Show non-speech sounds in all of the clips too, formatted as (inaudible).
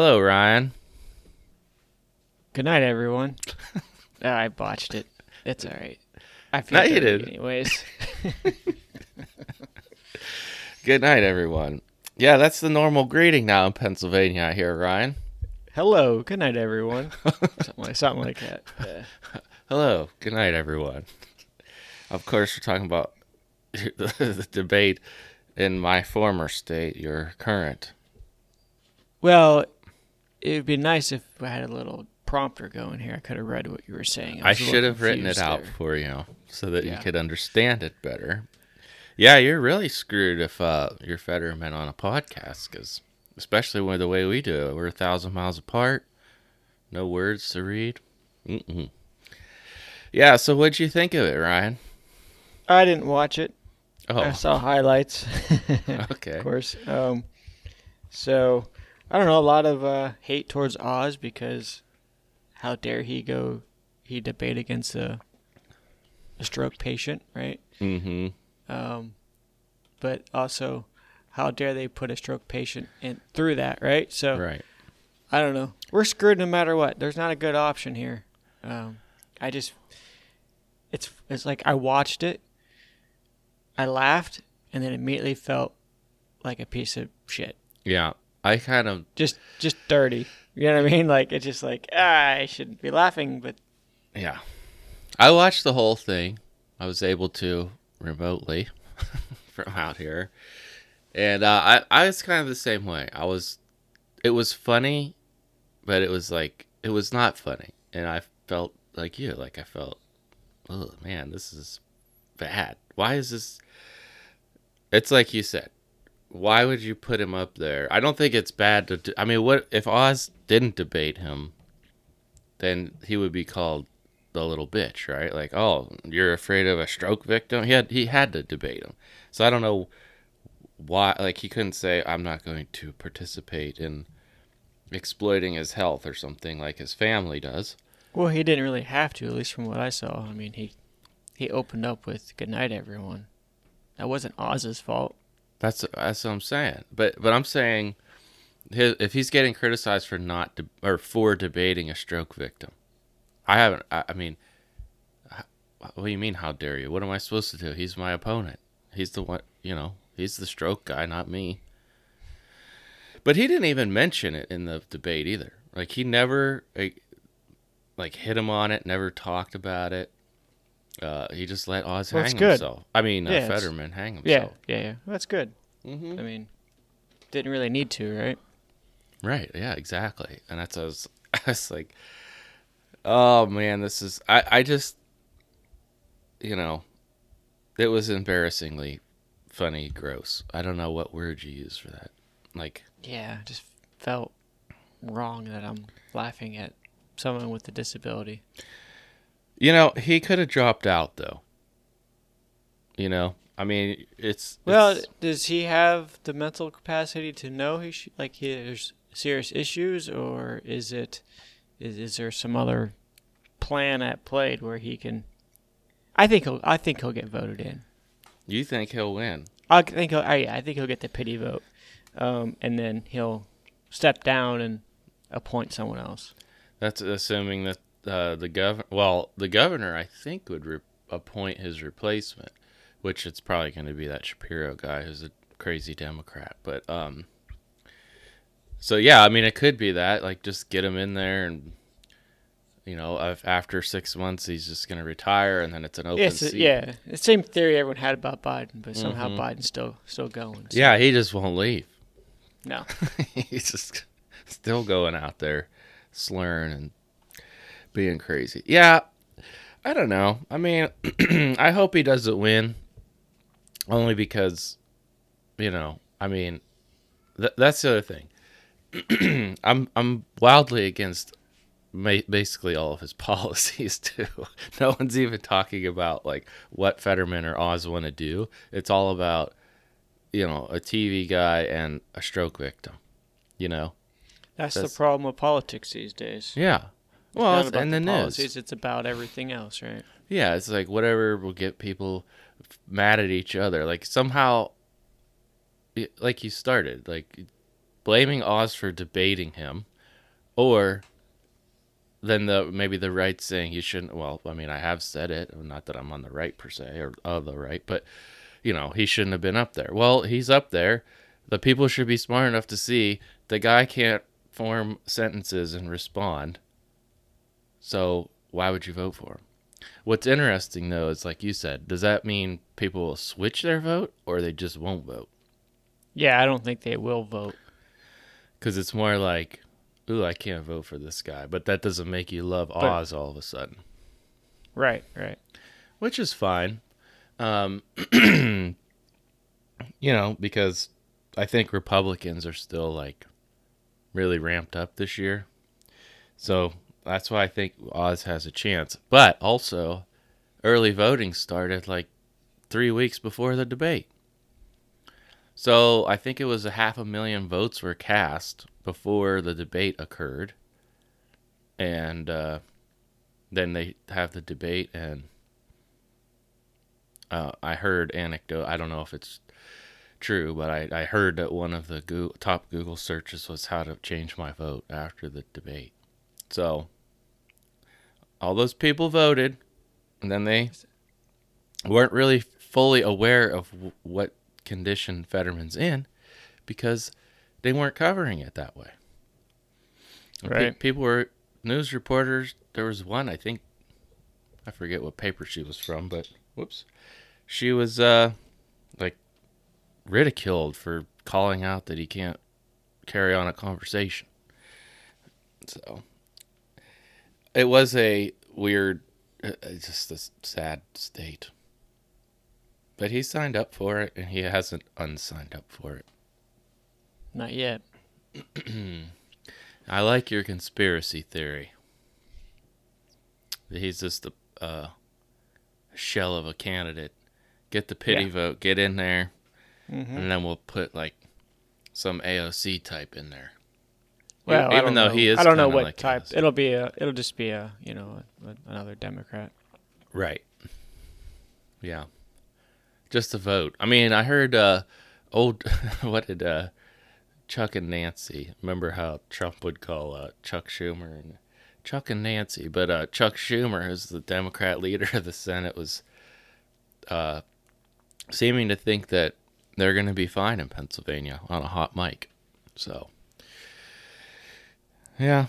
Hello, Ryan. Good night, everyone. oh, (laughs) I botched it. It's all right. I feel No, you did. anyways. (laughs) Good night, everyone. Yeah, that's the normal greeting now in Pennsylvania. I hear Ryan. Hello. Good night, everyone. something like something like that. Yeah. (laughs) Hello. Good night, everyone. Of course, we're talking about the debate in my former state, your current. Well, it would be nice if I had a little prompter going here. I could have read what you were saying. I little should have written it confused out for you so that you could understand it better. Yeah, you're really screwed if uh, you're Fetterman on a podcast, because especially with the way we do it, we're a thousand miles apart, no words to read. Mm-mm. Yeah, so what'd you think of it, Ryan? I didn't watch it. Oh. I saw highlights. (laughs) okay. of course. Um, so I don't know. A lot of uh, hate towards Oz because how dare he go? He debate against a, a stroke patient, right? Mm-hmm. Um, but also, how dare they put a stroke patient in through that, right? So Right. I don't know. We're screwed no matter what. There's not a good option here. Um, I just, it's it's like I watched it, I laughed, and then immediately felt like a piece of shit. Yeah. I kind of Just just dirty. You know what I mean? Like it's just like ah, I shouldn't be laughing, but Yeah. I watched the whole thing. I was able to remotely (laughs) from out here. And uh, I, I was kind of the same way. I was, it was funny, but it was like, it was not funny. And I felt like you, like I felt, oh man, this is bad. Why is this? It's like you said. Why would you put him up there? I don't think it's bad to. Do, I mean, what if Oz didn't debate him? Then he would be called the little bitch, right? Like, oh, you're afraid of a stroke victim. He had he had to debate him. So I don't know why. Like, he couldn't say, "I'm not going to participate in exploiting his health" or something like his family does. well, he didn't really have to. At least from what I saw. I mean, he he opened up with "Good night, everyone." That wasn't Oz's fault. That's that's what I'm saying. But but I'm saying, his, if he's getting criticized for not de- or for debating a stroke victim, I haven't. I, I mean, what do you mean? How dare you? What am I supposed to do? He's my opponent. He's the one. You know, he's the stroke guy, not me. But he didn't even mention it in the debate either. Like he never like, like hit him on it. Never talked about it. Uh, he just let Oz Well, hang good. himself. I mean, uh, Yeah, it's- Fetterman hang Yeah, himself. yeah, yeah. That's good. hmm I mean, didn't really need to, right? Right. Yeah. Exactly. And that's I was, (laughs) I was like, oh man, this is. I I just, you know, it was embarrassingly funny, gross. I don't know what word you use for that. Like, Yeah, just felt wrong that I'm laughing at someone with a disability. You know, he could have dropped out though. You know, I mean, it's Well, it's- does he have the mental capacity to know he sh- like he, has serious issues, or is it is, is there some other plan at play where he can? I think he'll. I think he'll get voted in. you think he'll win? I think he'll. I, yeah, I think he'll get the pity vote, um, and then he'll step down and appoint someone else. That's assuming that uh, the governor. Well, the governor, I think, would re- appoint his replacement, which it's probably going to be that Shapiro guy who's a crazy Democrat. But um, so yeah, I mean, it could be that. Like, just get him in there, and you know, after six months he's just going to retire, and then it's an open seat. yeah, the same theory everyone had about Biden, but somehow Mhm. Biden's still still going. so- Yeah, he just won't leave. no, (laughs) he's just (laughs) still going out there slurring and being crazy. Yeah, I don't know. I mean, (clears throat) I hope he doesn't win, only because, you know, I mean, th- that's the other thing. (clears throat) I'm I'm wildly against ma- basically all of his (laughs) policies too. no one's even talking about like what Fetterman or Oz want to do. It's all about you know a TV guy and a stroke victim. You know, that's, That's- the problem with politics these days. yeah. It's Well, not it's, about and the the policies; it's about everything else, right? Yeah, it's like whatever will get people mad at each other. Like somehow, like you started, like blaming Oz for debating him, or then the maybe the right saying you shouldn't. Well, I mean, I have said it. Not that I'm on the right per se or of the right, but you know, he shouldn't have been up there. Well, he's up there. The people should be smart enough to see the guy can't form sentences and respond. So why would you vote for him? What's interesting though is like you said, does that mean people will switch their vote or they just won't vote? Yeah, I don't think they will vote. Because it's more like, ooh, I can't vote for this guy, but that doesn't make you love But- Oz all of a sudden, Right, right. which is fine. Um, (clears throat) you know, because I think Republicans are still like really ramped up this year, so that's why I think Oz has a chance. But also, early voting started like three weeks before the debate. So I think it was a half a million votes were cast before the debate occurred. And uh, then they have the debate, and uh, I heard anecdote. I don't know if it's true, but I, I heard that one of the Google, top Google searches was how to change my vote after the debate. So all those people voted, and then they weren't really fully aware of w- what condition Fetterman's in because they weren't covering it that way. And pe- Right. people were news reporters. There was one, I think, I forget what paper she was from, but whoops, she was uh like ridiculed for calling out that he can't carry on a conversation. So it was a weird, uh, just a sad state. But he signed up for it, and he hasn't unsigned up for it. Not yet. (clears throat) I like your conspiracy theory. That He's just a uh, shell of a candidate. Get the pity Yeah. vote, get in there, hmm and then we'll put like some AOC type in there. Well, even though know. he is, I don't know what like type. AOC. It'll be a. It'll just be a. You know, a, another Democrat. Right. Yeah. Just a vote. I mean, I heard uh old (laughs) what did uh Chuck and Nancy. Remember how Trump would call uh Chuck Schumer and Chuck and Nancy, but uh Chuck Schumer, who's the Democrat leader of the Senate, was uh seeming to think that they're going to be fine in Pennsylvania on a hot mic. So Yeah.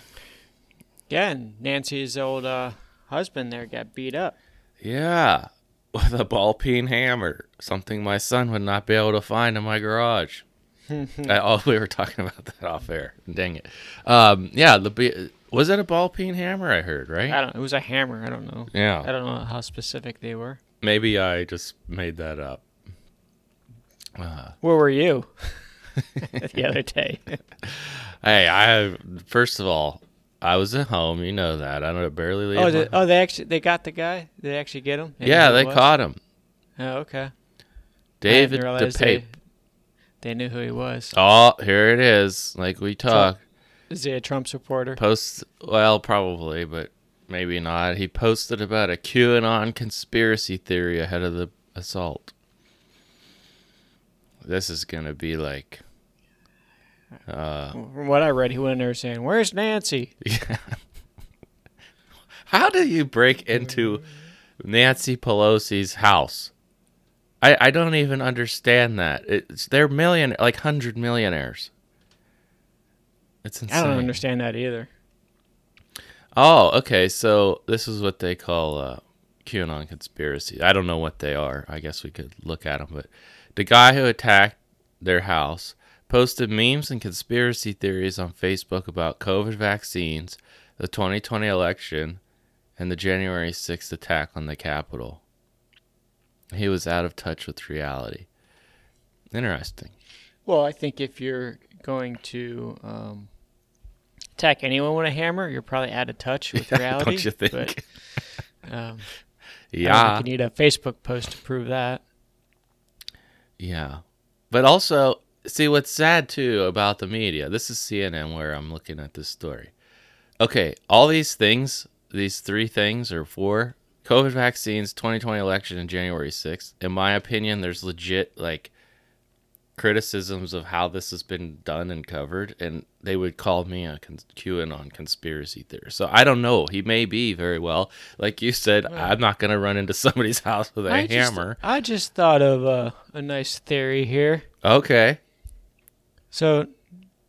Again, Nancy's old uh, husband there got beat up. Yeah, (laughs) with a ball peen hammer, something my son would not be able to find in my garage. (laughs) I, oh, we were talking about that off air. Dang it. Um, yeah, the was it a ball peen hammer? I heard right. I don't. It was a hammer. I don't know. Yeah. I don't know how specific they were. maybe I just made that up. Uh, Where were you (laughs) the other day? Hey, I first of all, I was at home. You know that. I don't barely oh, leave. oh, my- they, oh, they actually they got the guy. Did they actually get him? yeah, they caught him, Oh, okay. David DePape. they, they knew who he was. Oh, here it is. Like we talk. Is he a Trump supporter? Post well, probably, but maybe not. He posted about a QAnon conspiracy theory ahead of the assault. This is gonna be like, uh, From what I read, he went in there saying, "Where's Nancy?" Yeah. (laughs) how do you break into Nancy Pelosi's house? I I don't even understand that. It's they're million like hundred millionaires. It's insane. I don't understand that either. Oh, okay. So this is what they call uh, QAnon conspiracy. I don't know what they are. I guess we could look at them. But the guy who attacked their house posted memes and conspiracy theories on Facebook about COVID vaccines, the 2020 election, and the January 6th attack on the Capitol. He was out of touch with reality. Interesting. Well, I think if you're going to um, attack anyone with a hammer, you're probably out of touch with (laughs) reality. don't you think? But, um, (laughs) I yeah. think you need a Facebook post to prove that. Yeah. But also, see what's sad too about the media. This is CNN where I'm looking at this story. Okay, all these things, these three things or four COVID vaccines, 2020 election, and January 6th. In my opinion, there's legit like criticisms of how this has been done and covered, and they would call me a con- QAnon conspiracy theorist. So I don't know. He may be very well. Like you said, I'm not going to run into (laughs) somebody's house with a I just- hammer. I just thought of a, a nice theory here. Okay. So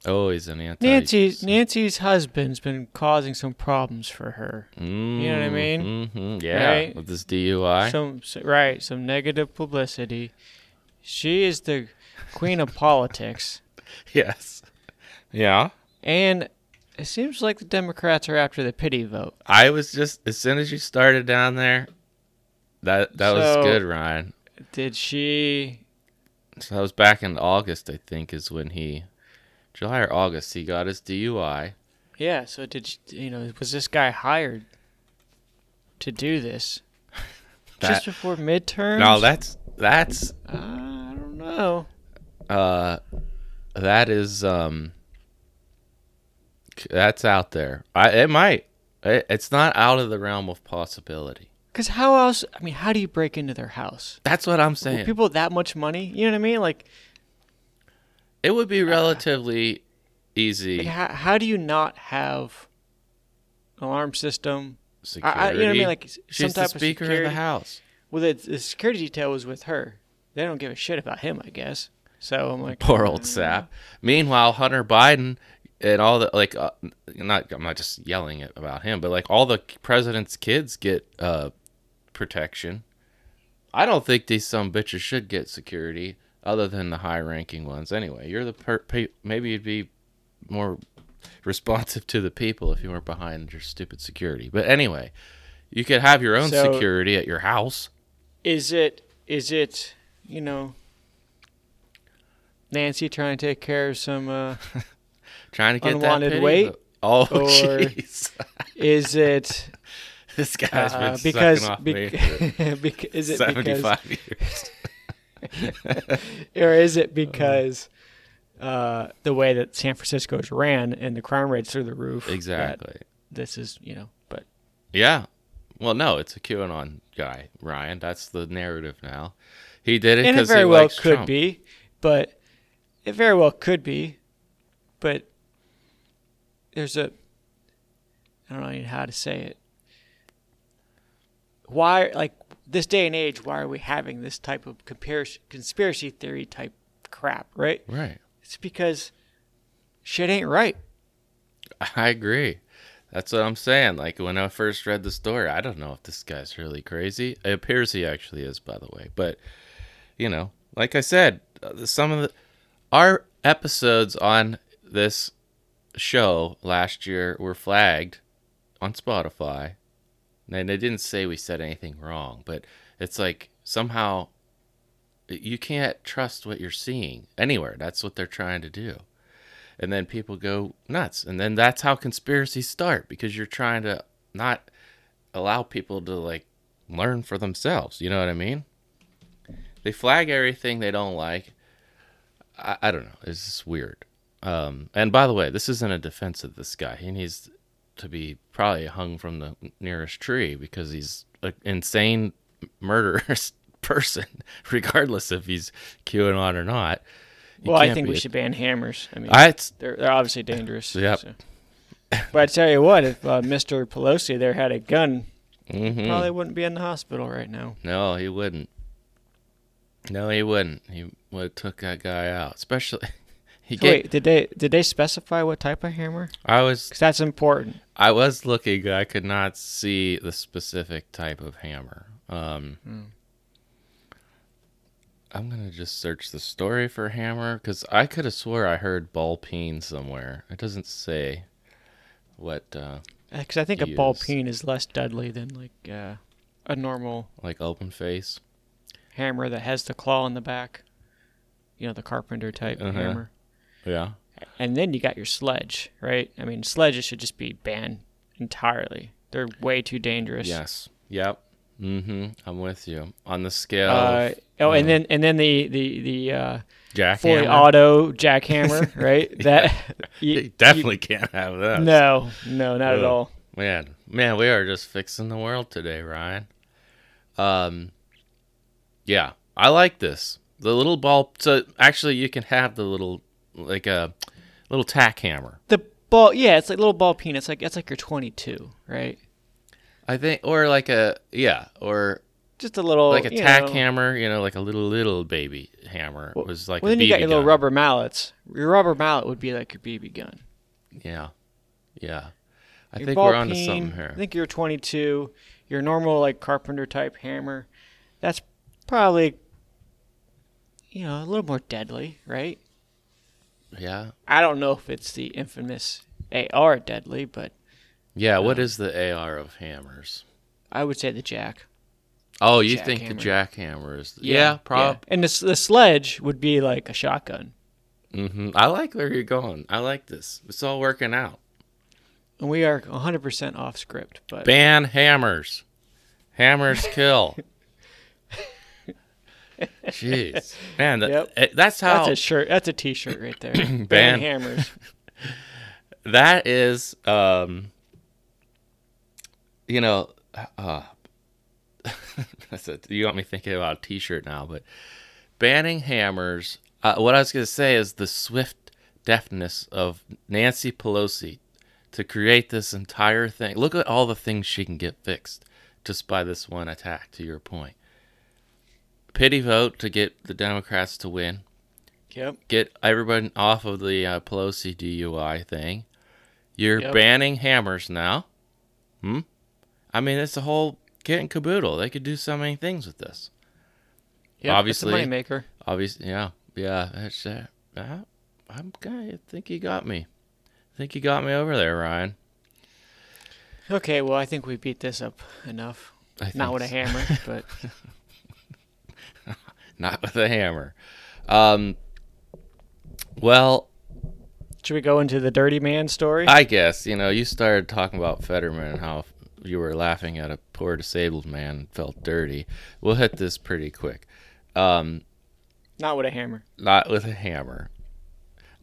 Oh, he's an anti. Nancy's Nancy's husband's been causing some problems for her. Mm, know what I mean? hmm Yeah. Right? With this DUI. Some right, some negative publicity. She is the queen of politics, (laughs) yes. Yeah. and it seems like the Democrats are after the pity vote. I was just as soon as you started down there. That that So- was good, Ryan. Did she? So that was back in August, I think, is when he, July or August, he got his DUI. Yeah. So did you know? Was this guy hired to do this (laughs) That- just before midterms? No, that's that's Uh, I don't know. uh, that is um, that's out there. I it might. It, it's not out of the realm of possibility. Because how else? I mean, how do you break into their house? That's what I'm With saying. people with that much money, you know what I mean? Like, it would be relatively easy. like how, how do you not have an alarm system? Security. I, you know what I mean? Like She's type the speaker of of, security. the house. Well, the, the security detail was with her. They don't give a shit about him, I guess. So I'm like, Poor old sap. Meanwhile, Hunter Biden and all the like, uh, not I'm not just yelling about him, but like all the president's kids get uh, protection. I don't think these some bitches should get security other than the high-ranking ones. Anyway, you're the per- pe- maybe you'd be more responsive to the people if you weren't behind your stupid security. But anyway, you could have your own So- security at your house. Is it? Is it? You know, Nancy trying to take care of some? Uh, (laughs) Trying to get Unwanted that pity weight? Oh, (laughs) jeez. is it? (laughs) This guy's been Uh, because sucking off me (laughs) bec- is for it because 75 years. (laughs) or is it because uh, the way that San Francisco's ran and the crime rates through the roof? exactly. This is you know, but Yeah. Well, no, it's a QAnon guy, Ryan. That's the narrative now. He did it and it very he well could Trump. be, but it very well could be, but there's a I don't know how to say it. Why, like this day and age, why are we having this type of conspiracy conspiracy theory type crap? Right? Right. It's because shit ain't right. I agree. That's what I'm saying. Like when I first read the story, I don't know if this guy's really crazy. It appears he actually is, by the way. But you know, like I said, uh, some of the our episodes on this show last year were flagged on Spotify. And they didn't say we said anything wrong, but it's like somehow you can't trust what you're seeing anywhere. That's what they're trying to do. And then people go nuts. And then that's how conspiracies start because you're trying to not allow people to like learn for themselves. You know what i mean? They flag everything they don't like. I, I don't know. It's just weird. Um, and by the way this isn't a defense of this guy. He needs to be probably hung from the nearest tree because he's an insane murderous (laughs) person (laughs) regardless if he's qanon or not You well, I think we a- should ban hammers. I mean, I, it's, they're they're obviously dangerous. Yep. so. But I tell you what, if uh, Mr. Pelosi there had a gun, mhm. probably wouldn't be in the hospital right now. No, he wouldn't. No, he wouldn't. He would have took that guy out. Especially, he So gave. wait, did they did they specify what type of hammer? I was Because that's important. I was looking. I could not see the specific type of hammer. Um, Hmm. I'm gonna just search the story for hammer because I could have swore I heard ball peen somewhere. It doesn't say what uh, Because I think a ball peen is less deadly than like uh, a normal like open face. hammer that has the claw in the back. You know, the carpenter type Uh-huh. hammer. Yeah. And then you got your sledge, right? I mean, sledges should just be banned entirely. They're way too dangerous. Yes. Yep. Mm-hmm. I'm with you on the scale. Uh, of, oh, and uh, then and then the the the uh, jackhammer. fully auto jackhammer, (laughs) right? That you, You definitely can't have that. no, no, not at all. Man, man, we are just fixing the world today, Ryan. Um, yeah, I like this The little ball. So actually, you can have the little like a little tack hammer. The ball, yeah, it's like little ball peen. It's like that's like your 22, right? I think, or like a yeah, or Just a little like a tack know. hammer. You know, like a little little baby hammer Well- was like. Well, then you got your little rubber mallets. Your rubber mallet would be like your BB gun. Yeah, yeah. I Your think we're onto peen, something here. I think your 22, your normal like carpenter type hammer, that's probably you know a little more deadly, right? Yeah, I don't know if it's the infamous AR deadly, but yeah. What is the AR of hammers? I would say the jack. Oh, you think the Jackhammer. is? Yeah, prob. And the, the sledge would be like a shotgun. Mm-hmm. I like where you're going. I like this. It's all working out. And we are 100% off script, but Ban hammers. Hammers kill. (laughs) Jeez, man, that, Yep. eh, that's how that's a shirt. That's a t-shirt right there. (clears throat) Ban. Ban hammers. (laughs) that is. Um, you know, uh, (laughs) that's a, you got me thinking about a T-shirt now, but banning hammers. Uh, what I was going to say is the swift deftness of Nancy Pelosi to create this entire thing. Look at all the things she can get fixed just by this one attack. To your point, pity vote to get the Democrats to win Yep. get everyone off of the uh, Pelosi DUI thing. You're Yep. banning hammers now. Hmm. I mean, it's a whole kit and caboodle. They could do so many things with this. Yep. Obviously- It's a moneymaker. Obviously, yeah, yeah. That's uh, I'm. I think you got me. I think you got me over there, Ryan. Okay, well, I think we beat this up enough. I think Not with a hammer, (laughs) but (laughs) Not with a hammer. Um. Well, should we go into the dirty man story? I guess you know you started talking about Fetterman and how you were laughing at a poor disabled man and felt dirty. We'll hit this pretty quick. Um, Not with a hammer. not with a hammer.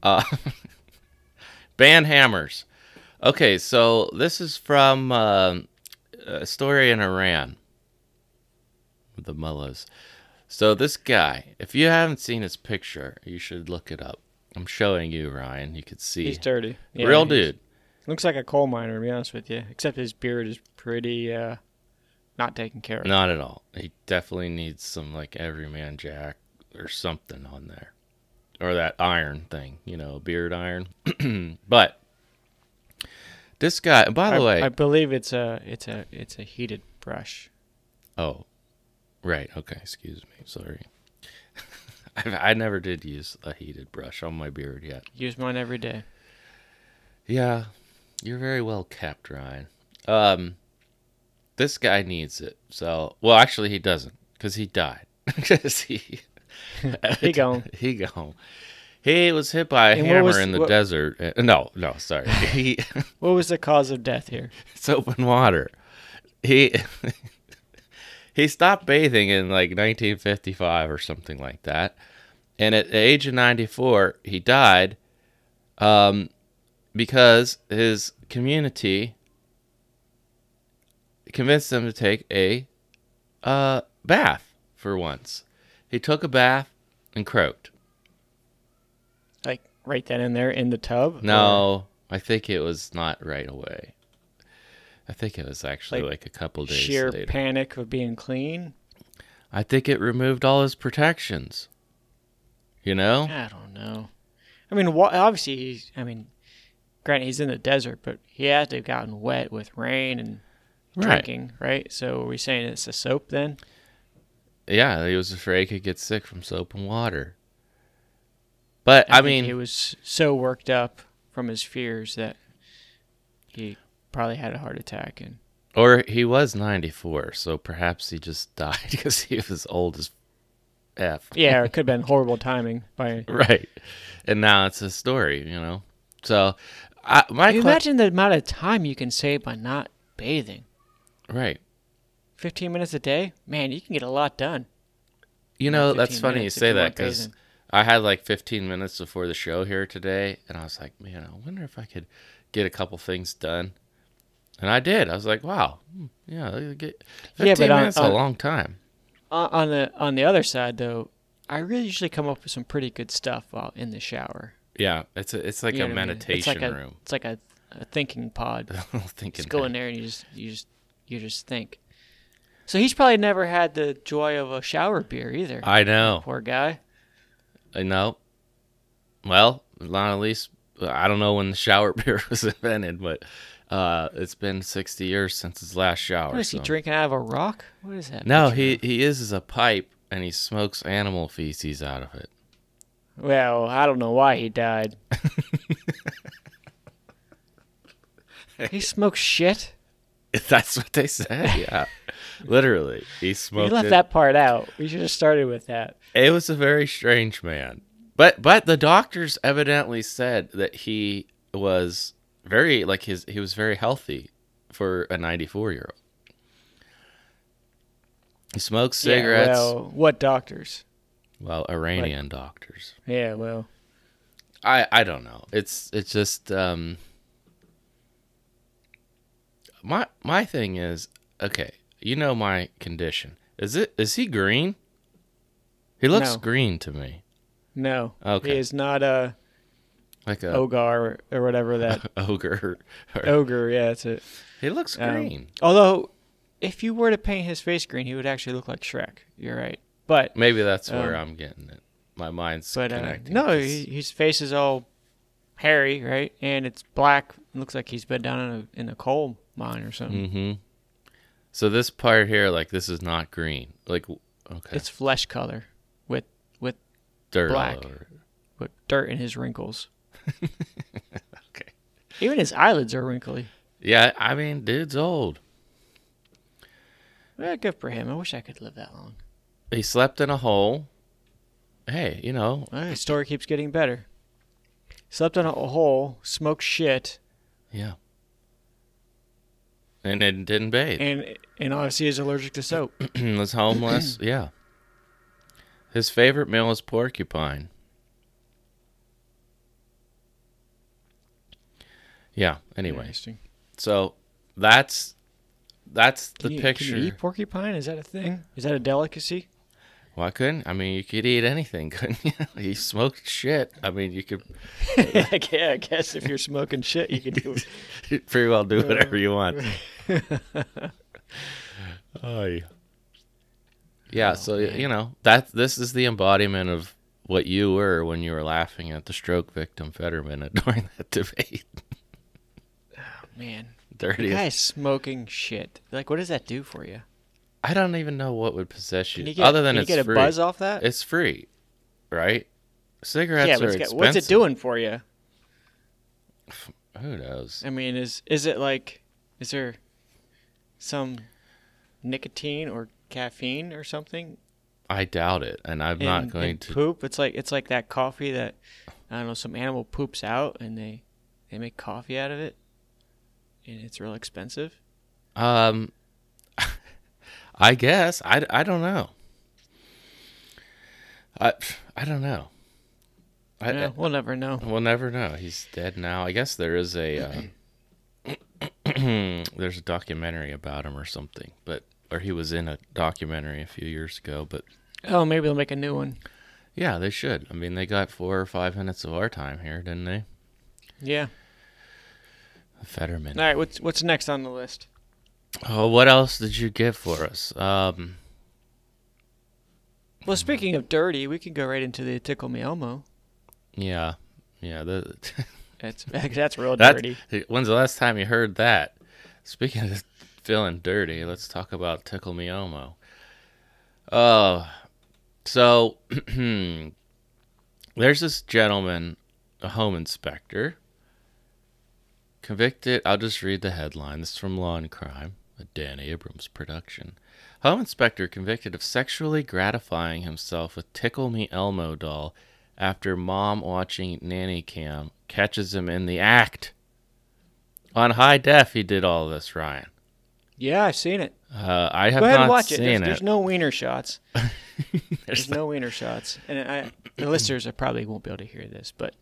Uh, (laughs) ban hammers. Okay, so this is from um a story in Iran. The mullahs. So this guy, if you haven't seen his picture, you should look it up. I'm showing you, Ryan. You could see. He's dirty. Yeah, Real he's- dude. Looks like a coal miner, to be honest with you. Except his beard is pretty uh, not taken care of. Not at all. He definitely needs some like everyman jack or something on there. Or that iron thing, you know, beard iron. (clears throat) but this guy by the I, way I believe it's a it's a it's a heated brush. Oh. Right, okay, excuse me. Sorry. (laughs) I, I never did use a heated brush on my beard yet. Use mine every day. Yeah. You're very well kept, Ryan. Um this guy needs it. So, well, actually he doesn't cuz he died. (laughs) Cuz he (laughs) He gone. He gone. He was hit by a And hammer was- in the what- desert. Uh, No, no, sorry. He What was the cause of death here? it's open water. He he stopped bathing in like 1955 or something like that, and at the age of 94, he died, um, because his community convinced him to take a uh bath for once. He took a bath and croaked. Like right then and there in the tub? Or- No, I think it was not right away. I think it was actually Like like, a couple days sheer later. panic of being clean? I think it removed all his protections. You know? I don't know. I mean, obviously, he's, I mean, granted, he's in the desert, but he had to have gotten wet with rain and drinking, right? So are we saying it's a soap then? Yeah, he was afraid he could get sick from soap and water. But I, think mean, he was so worked up from his fears that he probably had a heart attack and or he was 94, so perhaps he just (laughs) died because he was old as f. (laughs) yeah, it could have been horrible timing. By (laughs) Right. And now it's a story, you know. So, I, my you que- imagine the amount of time you can save by not bathing. right. Fifteen minutes a day, man, you can get a lot done. You know, that's funny you say that because. I had like 15 minutes before the show here today, and I was like, man, I wonder if I could get a couple things done. And I did. I was like, wow, hmm, yeah, 15 Yeah, but on- minutes on- a long time. On the on the other side, though, I really usually come up with some pretty good stuff while in the shower. Yeah, it's a, it's like You know a what I mean? meditation it's like room. A, it's like a, a thinking pod. (laughs) Thinking just go in there and you just you just you just think. So he's probably never had the joy of a shower beer either. I know. Poor guy. I know. Well, not at least I don't know when the shower (laughs) beer was invented, but uh, it's been 60 years since his last shower. What is he drinking out of a rock? What is that? No, he he uses a pipe and he smokes animal feces out of it. Well, I don't know why he died. (laughs) he smokes shit. (laughs) That's what they said. Yeah, (laughs) literally, he You smoked. left it. that part out. We should have started with that. It was a very strange man, but but the doctors evidently said that he was very like his he was very healthy for a 94 year old. He smokes cigarettes. Yeah, well, what doctors? well, Iranian doctors. Yeah, well, I I don't know. It's it's just um my my thing is okay. You know my condition. Is it is he green? He looks No. green to me, no. Okay. He is not a like a Ogar or whatever that (laughs) ogre. or- ogre. Yeah, that's it. he looks Um, green. Although, if you were to paint his face green, he would actually look like Shrek. You're right. But Maybe that's where um, I'm getting it. My mind's but uh, connecting. no, 'cause- he, his face is all hairy, right? And it's black. It looks like he's been down in a in a coal mine or something. Mhm. So this part here, like this is not green. Like okay, It's flesh color with with dirt black. with dirt in his wrinkles. (laughs) Okay. Even his eyelids are wrinkly. Yeah, I mean, dude's old. Well, good for him. I wish I could live that long. He slept in a hole. Hey, you know, Well, his story keeps getting better. Slept in a hole, smoked shit, yeah. And then didn't bathe. and and obviously is allergic to soap. (clears throat) was homeless. (clears throat) yeah. His favorite meal is porcupine. Yeah. Anyway, Interesting. so that's that's the Can you, picture. Can you eat porcupine? Is that a thing? Is that a delicacy? Well, I couldn't? I mean, you could eat anything, (laughs) couldn't you? he smoked shit. I mean, you could (laughs) yeah, I guess if you're smoking shit, you can do (laughs) pretty well do whatever you want. Uh, oh, yeah. Yeah, so you know that this is the embodiment of what you were when you were laughing at the stroke victim Fetterman during that debate. Man, Dirty. guy is smoking shit. Like, what does that do for you? I don't even know what would possess you, you get, other than can it's you get a buzz off that? It's free, right? Cigarettes yeah, are got- expensive. what's it doing for you? Who knows? I mean, is is it like, is there some nicotine or caffeine or something I doubt it, and I'm not going in to. poop? It's like it's like that coffee that I don't know some animal poops out and they they make coffee out of it, and it's real expensive. Um, (laughs) I guess I, I don't know. I I don't know. I, Yeah, we'll never know. We'll never know. He's dead now. I guess there is a uh, (clears throat) there's a documentary about him or something, but or he was in a documentary a few years ago. But Oh, maybe they'll make a new one. yeah, they should. I mean, they got four or five minutes of our time here, didn't they? Yeah. Fetterman. All right. What's what's next on the list? Oh, what else did you get for us? Um, Well, speaking of dirty, we can go right into the tickle me Elmo. yeah, yeah. The (laughs) That's that's real dirty. When's the last time you heard that? Speaking of (laughs) feeling dirty, let's talk about Tickle Me Elmo. Oh, so (clears throat) there's this gentleman, a home inspector, convicted. I'll just read the headline. This is from Law and Crime, a Dan Abrams production. Home inspector convicted of sexually gratifying himself with Tickle Me Elmo doll after mom watching nanny cam catches him in the act. On high def, he did all this, Ryan. Yeah, I've seen it. Uh, I have Go ahead not and watch it. seen There's, it. there's no wiener shots. There's (laughs) There's no wiener shots, and I, the listeners I probably won't be able to hear this, but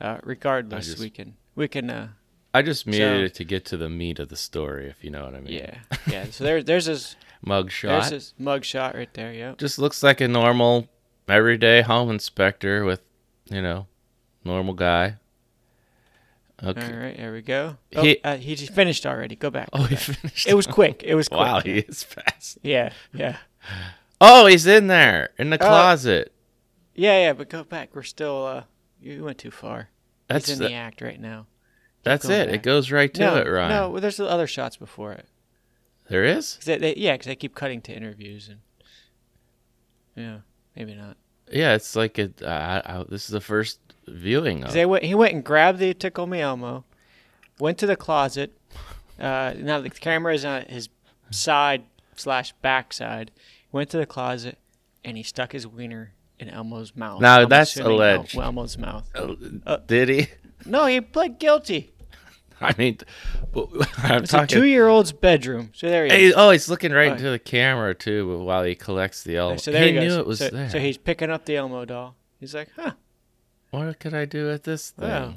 uh, regardless, just- we can we can. Uh, I just muted So- it to get to the meat of the story, if you know what I mean. yeah, yeah. So there, there's his (laughs) Mug shot. there's shot. his mug shot right there. Yep. Just looks like a normal everyday home inspector with, you know, normal guy. Okay. All right, there we go. Oh, He- uh, he just finished already. Go back. Oh, go he finished. It was quick. It was (laughs) quick. wow, he is fast. Yeah, yeah, Oh, he's in there in the Oh. closet. yeah, yeah. But go back. We're still. uh You went too far. That's He's in the- the act right now. That's it. It goes right to no, it, Ryan. no. well, There's other shots before it. There is. 'Cause they, they, yeah, because they keep cutting to interviews and. Yeah, maybe not. Yeah, it's like it. Uh, I, I, this is the first viewing. of. They went. He went and grabbed the Tickle Me Elmo, went to the closet. Uh, now the camera is on his side slash back side. Went to the closet, and he stuck his wiener in Elmo's mouth. Now, I'm that's alleged. Elmo's mouth. Uh, Did he? No, he pled guilty. (laughs) I mean, but (laughs) I'm It's a two-year-old's bedroom. So there he Hey, is. oh, he's looking right Oh. into the camera too while he collects the Elmo. so there he he, knew it was so, there. so he's picking up the Elmo doll. He's like, huh, what could I do with this thing? Wow.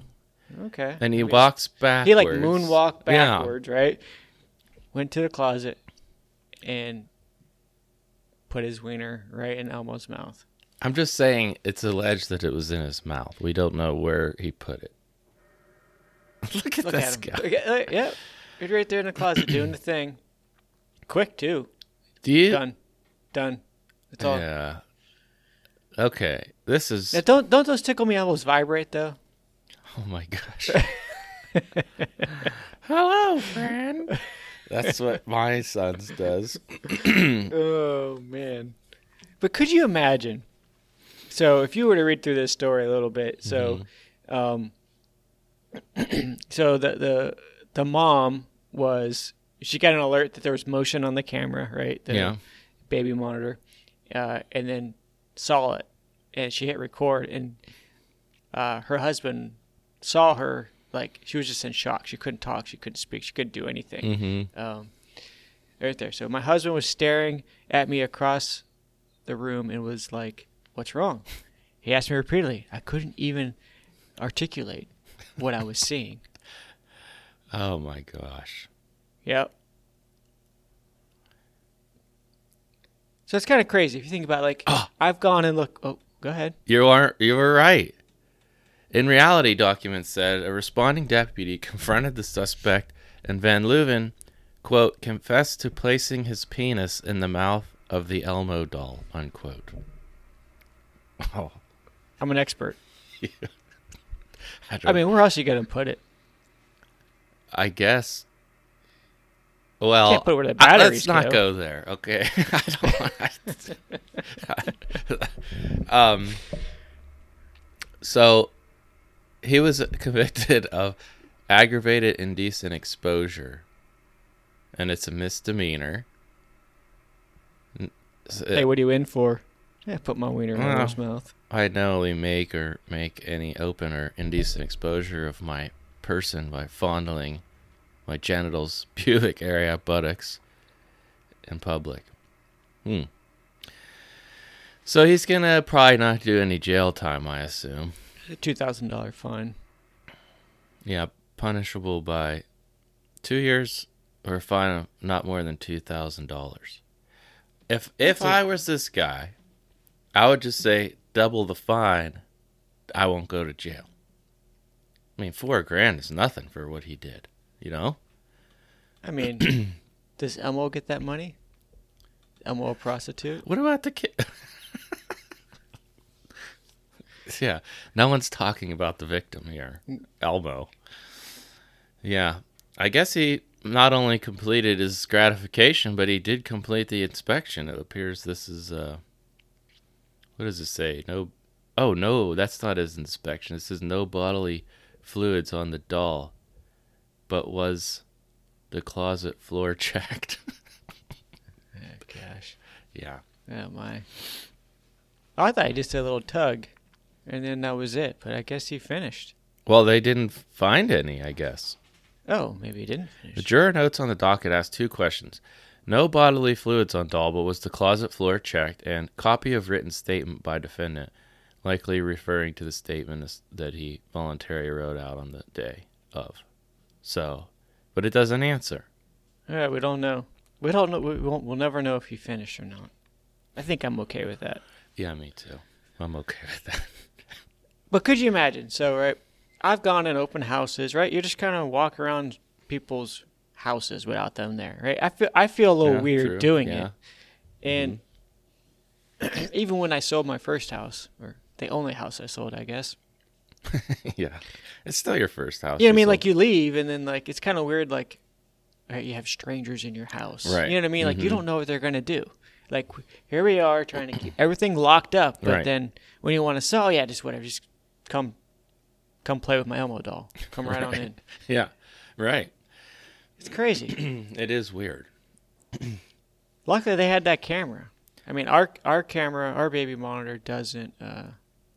okay. And he walks back. He like moonwalked Yeah. backwards, right? Went to the closet and put his wiener right in Elmo's mouth. I'm just saying it's alleged that it was in his mouth. We don't know where he put it. (laughs) Look at Look this at him. guy. Look at- look- yep. He's right there in the closet doing the thing. Quick too. Do you? Done. Done. That's all. Yeah. Okay. This is. Now, don't don't those tickle me Elmos vibrate though? Oh my gosh. (laughs) Hello, friend. That's what my son's does. (clears throat) oh man. But could you imagine? So if you were to read through this story a little bit, so um (clears throat) so the the the mom was she got an alert that there was motion on the camera, right? The Yeah. baby monitor. Uh, and then saw it and she hit record and uh, her husband saw her like she was just in shock. She couldn't talk, she couldn't speak, she couldn't do anything hmm um, right there. So my husband was staring at me across the room and was like, "What's wrong?" He asked me repeatedly. I couldn't even articulate what I was seeing. Oh my gosh. Yep. So it's kind of crazy if you think about like Ah. (gasps) I've gone and look. Oh, go ahead. You are you were right. In reality, documents said a responding deputy confronted the suspect, and Van Leuven, quote, confessed to placing his penis in the mouth of the Elmo doll, unquote. Oh, I'm an expert. (laughs) I, I mean, where else are you gonna put it? I guess. Well, Can't put it where the I- let's not go. go there, okay? (laughs) I don't. (laughs) um. So, he was (laughs) convicted of aggravated indecent exposure, and it's a misdemeanor. Hey, what are you in for? Yeah, put my wiener in Well. Mouth. I knowingly make or make any open or indecent exposure of my person by fondling my genitals, (laughs) pubic area, buttocks in public. Hmm. So he's gonna probably not do any jail time, I assume. A two thousand dollar fine. Yeah, punishable by two years or a fine of not more than two thousand dollars. If if That's a- I was this guy, I would just say double the fine. I won't go to jail. I mean, four grand is nothing for what he did. You know? I mean, (clears throat) does Elmo get that money? Elmo a prostitute? What about the kid? (laughs) yeah, no one's talking about the victim here, Elmo. Yeah, I guess he not only completed his gratification, but he did complete the inspection. It appears this is uh, what does it say? No, oh no, that's not his inspection. It says no bodily fluids on the doll, but was the closet floor (laughs) checked? Oh, gosh. yeah. Oh my. I thought he just did a little tug, and then that was it. But I guess he finished. Well, they didn't find any, I guess. Oh, maybe he didn't finish. The juror notes on the docket asked two questions. No bodily fluids on doll, but was the closet floor checked? And copy of written statement by defendant, likely referring to the statement that he voluntarily wrote out on the day of. So, but it doesn't answer. Yeah, we don't know. We don't know. We won't. We'll never know if he finished or not. I think I'm okay with that. Yeah, me too. I'm okay with that. (laughs) But could you imagine? So, right, I've gone in open houses, right? You just kind of walk around people's houses without them there, right? I feel I feel a little Yeah, weird true. doing Yeah. it. And (clears throat) even when I sold my first house, or the only house I sold, I guess. (laughs) yeah, it's still your first house. Yeah, I mean, sold. like you leave, and then like it's kind of weird, like right, you have strangers in your house. Right. You know what I mean? Like you Mhm. don't know what they're gonna do. Like here we are trying to keep everything locked up, but Right. then when you want to sell, yeah, just whatever, just come, come play with my Elmo doll. Come right, on in. (laughs) yeah, right. It's crazy. (clears throat) It is weird. Luckily, they had that camera. I mean, our our camera, our baby monitor doesn't uh,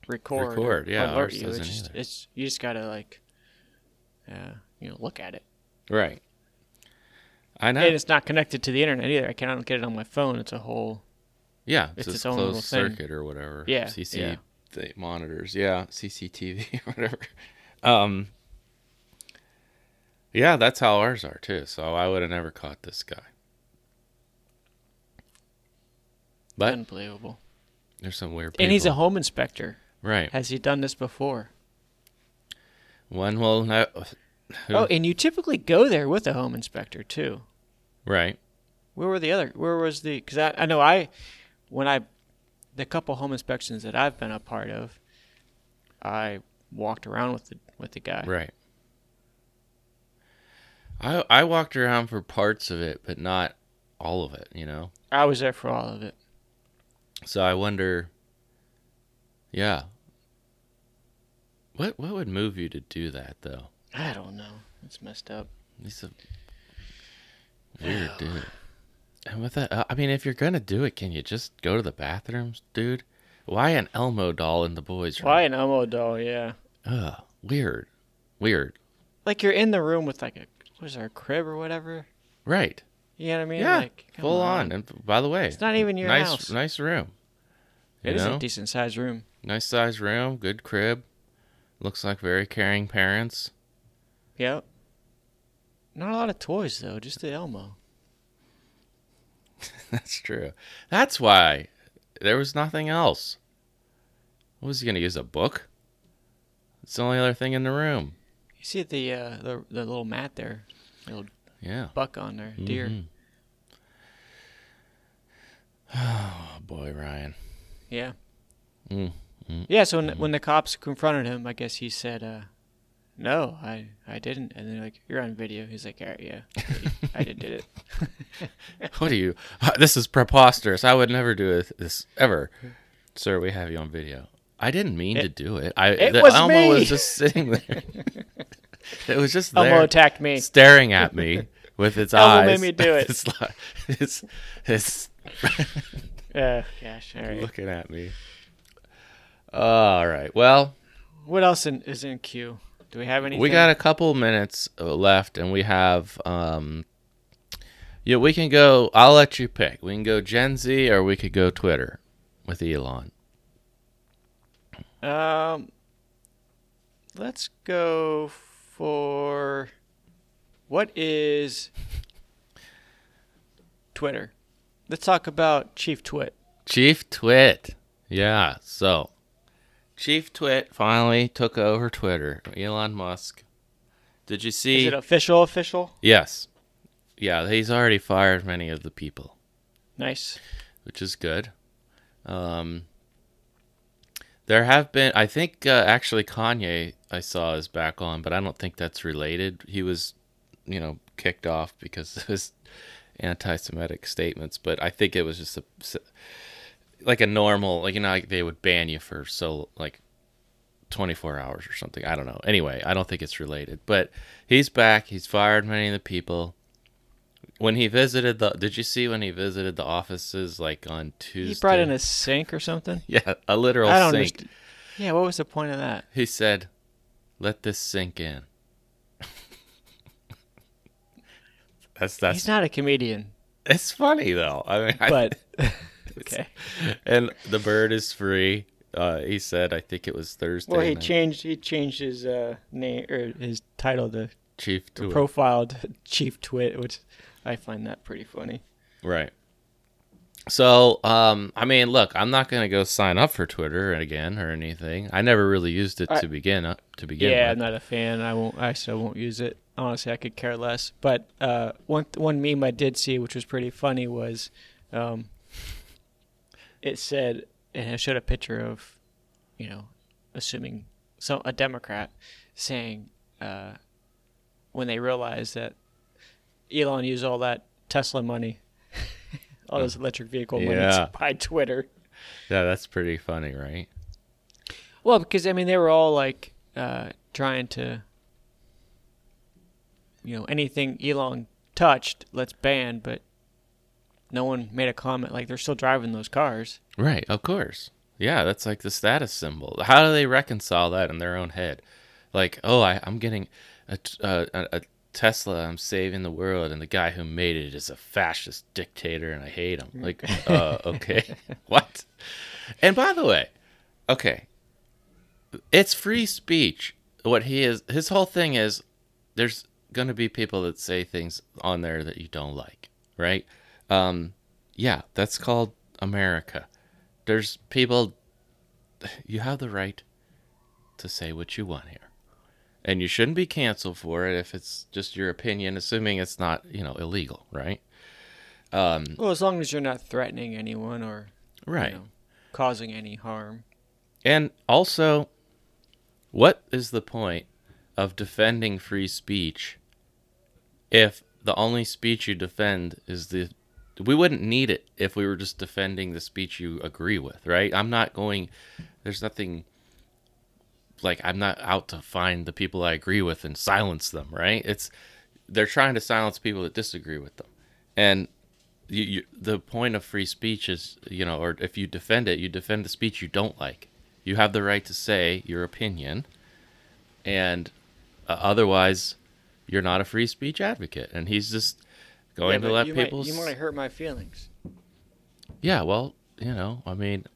record. Record, yeah, alert you. It's just, it's you just gotta like, uh, you know, look at it. Right. I know. And it's not connected to the internet either. I cannot get it on my phone. It's a whole. yeah, it's it's, its a own little closed thing. circuit or whatever. Yeah, CC yeah. monitors. Yeah, CCTV or (laughs) whatever. Um. Yeah, that's how ours are too. So I would have never caught this guy. But unbelievable. there's some weird people. And he's a home inspector. right. Has he done this before? One will know. who- Oh, and you typically go there with a home inspector too. right. Where were the other? Where was the? Because I, I know I, when I, the couple home inspections that I've been a part of, I walked around with the with the guy. Right. I I walked around for parts of it, but not all of it. You know. I was there for all of it. So I wonder. Yeah. What what would move you to do that though? I don't know. It's messed up. He's a weird dude. And with that, uh, I mean, if you're gonna do it, can you just go to the bathrooms, dude? Why an Elmo doll in the boys' room? Why an Elmo doll? Yeah. Ugh, weird, weird. Like you're in the room with like a what is our crib or whatever? Right? You know what I mean? yeah, Like, full on. And by the way, It's not even your nice, house. nice room. It is know, a decent sized room. nice size room, good crib. Looks like very caring parents. Yep. Not a lot of toys though, just the Elmo. (laughs) That's true. That's why there was nothing else. What was he gonna use a book? It's the only other thing in the room. You see the uh, the the little mat there, little Yeah. buck on there, deer. Mhm. (sighs) Oh boy, Ryan. Yeah. Mm, mm, Yeah. So when, when the cops confronted him, I guess he said, uh, "No, I I didn't." And they're like, "You're on video." He's like, "All right, yeah, I did did it." (laughs) What are you? (laughs) This is preposterous. I would never do this ever, sir. We have you on video. I didn't mean to do it. I it the was Elmo me. was just sitting there. (laughs) (laughs) it was just there, Elmo attacked me. staring at me (laughs) with its Elmo eyes. made me (laughs) do it. It's it's it's Uh, gosh. All right. looking at me. All right. Well, What else in, is in queue? Do we have anything? we got a couple minutes uh, left, and we have um. Yeah, we can go. I'll let you pick. We can go Gen Z, or we could go Twitter with Elon. Um, let's go for what is Twitter? Let's talk about Chief Twit. Chief Twit. Yeah. So, Chief Twit finally took over Twitter. Elon Musk. Did you see? Is it official? Official? yes. Yeah, he's already fired many of the people, Nice. which is good. Um, there have been, I think, uh, actually Kanye I saw is back on, but I don't think that's related. He was, you know, kicked off because (laughs) of his anti-Semitic statements, but I think it was just a like a normal, like you know, like they would ban you for so like 24 hours or something. I don't know. Anyway, I don't think it's related, but he's back. He's fired many of the people. When he visited the, did you see when he visited the offices like on Tuesday? He brought in a sink or something. (laughs) yeah, a literal sink. I don't sink. understand. Yeah, what was the point of that? He said, "Let this sink in." (laughs) that's that's. He's not a comedian, it's funny though. I mean, I- but (laughs) (laughs) okay. and the bird is free. Uh, he said, I think it was Thursday. Well, he night. changed. He changed his uh, name or his title to Chief to profile to Chief Twit, which I find that pretty funny. right. So, um, I mean, look, I'm not gonna go sign up for Twitter again or anything. I never really used it I- to begin uh, to begin yeah, with. I'm not a fan. I won't. I still won't use it. Honestly, I could care less. But uh, one one meme I did see, which was pretty funny, was um, it said and it showed a picture of, you know, assuming so a Democrat saying uh, when they realized that Elon used all that Tesla money, all those electric vehicle money Yeah. buy Twitter. Yeah, that's pretty funny, right? Well, because I mean, they were all like uh, trying to, you know, anything Elon touched, let's ban. But no one made a comment. Like they're still driving those cars. Right, of course. Yeah, that's like the status symbol. How do they reconcile that in their own head? Like, oh, I, I'm getting a, uh, a, a Tesla, I'm saving the world, and the guy who made it is a fascist dictator, and I hate him. Like, (laughs) uh, okay, (laughs) what? And by the way, okay, it's free speech. What he is, his whole thing is, there's going to be people that say things on there that you don't like, right? Um, yeah, that's called America. There's people, (sighs) you have the right to say what you want here. And you shouldn't be canceled for it if it's just your opinion, assuming it's not, you know, illegal, right? Um, Well, as long as you're not threatening anyone or you right. know, causing any harm. And also, what is the point of defending free speech if the only speech you defend is the. We wouldn't need it if we were just defending the speech you agree with, right? I'm not going. There's nothing. Like, I'm not out to find the people I agree with and silence them, right? It's. They're trying to silence people that disagree with them. And you, you, the point of free speech is, you know, or if you defend it, you defend the speech you don't like. You have the right to say your opinion, and uh, otherwise, you're not a free speech advocate. And he's just going Yeah, to let people. You s- might hurt my feelings. yeah, well, you know, I mean,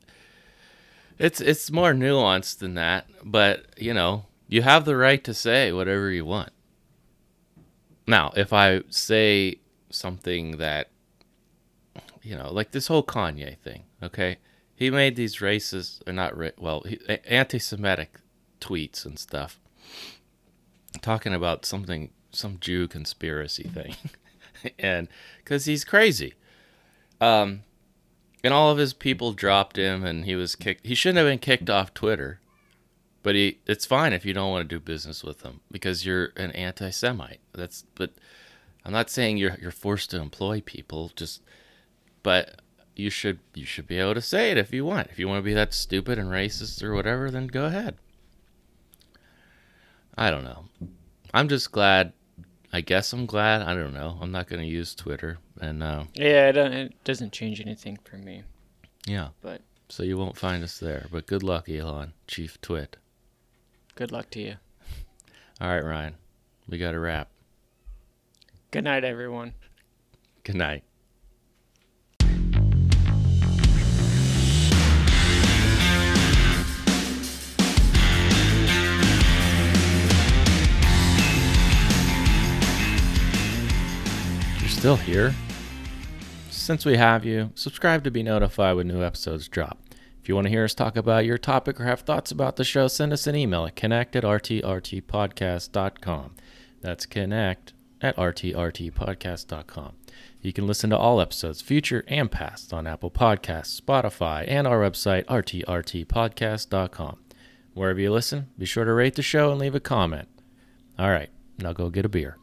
it's it's more nuanced than that, but you know, you have the right to say whatever you want. Now, if I say something that, you know, like this whole Kanye thing, okay, he made these racist or not well, anti-Semitic tweets and stuff, talking about something, some Jew conspiracy thing, (laughs) and because he's crazy. Um, and all of his people dropped him and he was kicked he shouldn't have been kicked off twitter. But he it's fine if you don't want to do business with him because you're an anti-semite. That's but i'm not saying you're you're forced to employ people just but you should you should be able to say it if you want. If you want to be that stupid and racist or whatever then go ahead. I don't know. I'm just glad i guess i'm glad i don't know i'm not going to use twitter and uh Yeah, it, it doesn't change anything for me. yeah But So you won't find us there. But good luck, Elon, Chief Twit. good luck to you. (laughs) All right, Ryan. We got to wrap. Good night, everyone. Good night. Still here? Since we have you, subscribe to be notified when new episodes drop. If you want to hear us talk about your topic or have thoughts about the show, send us an email at connect at rtrtpodcast.com. That's connect at rtrtpodcast.com. You can listen to all episodes, future and past, on Apple Podcasts, Spotify, and our website, rtrtpodcast.com. Wherever you listen, be sure to rate the show and leave a comment. All right, now go get a beer.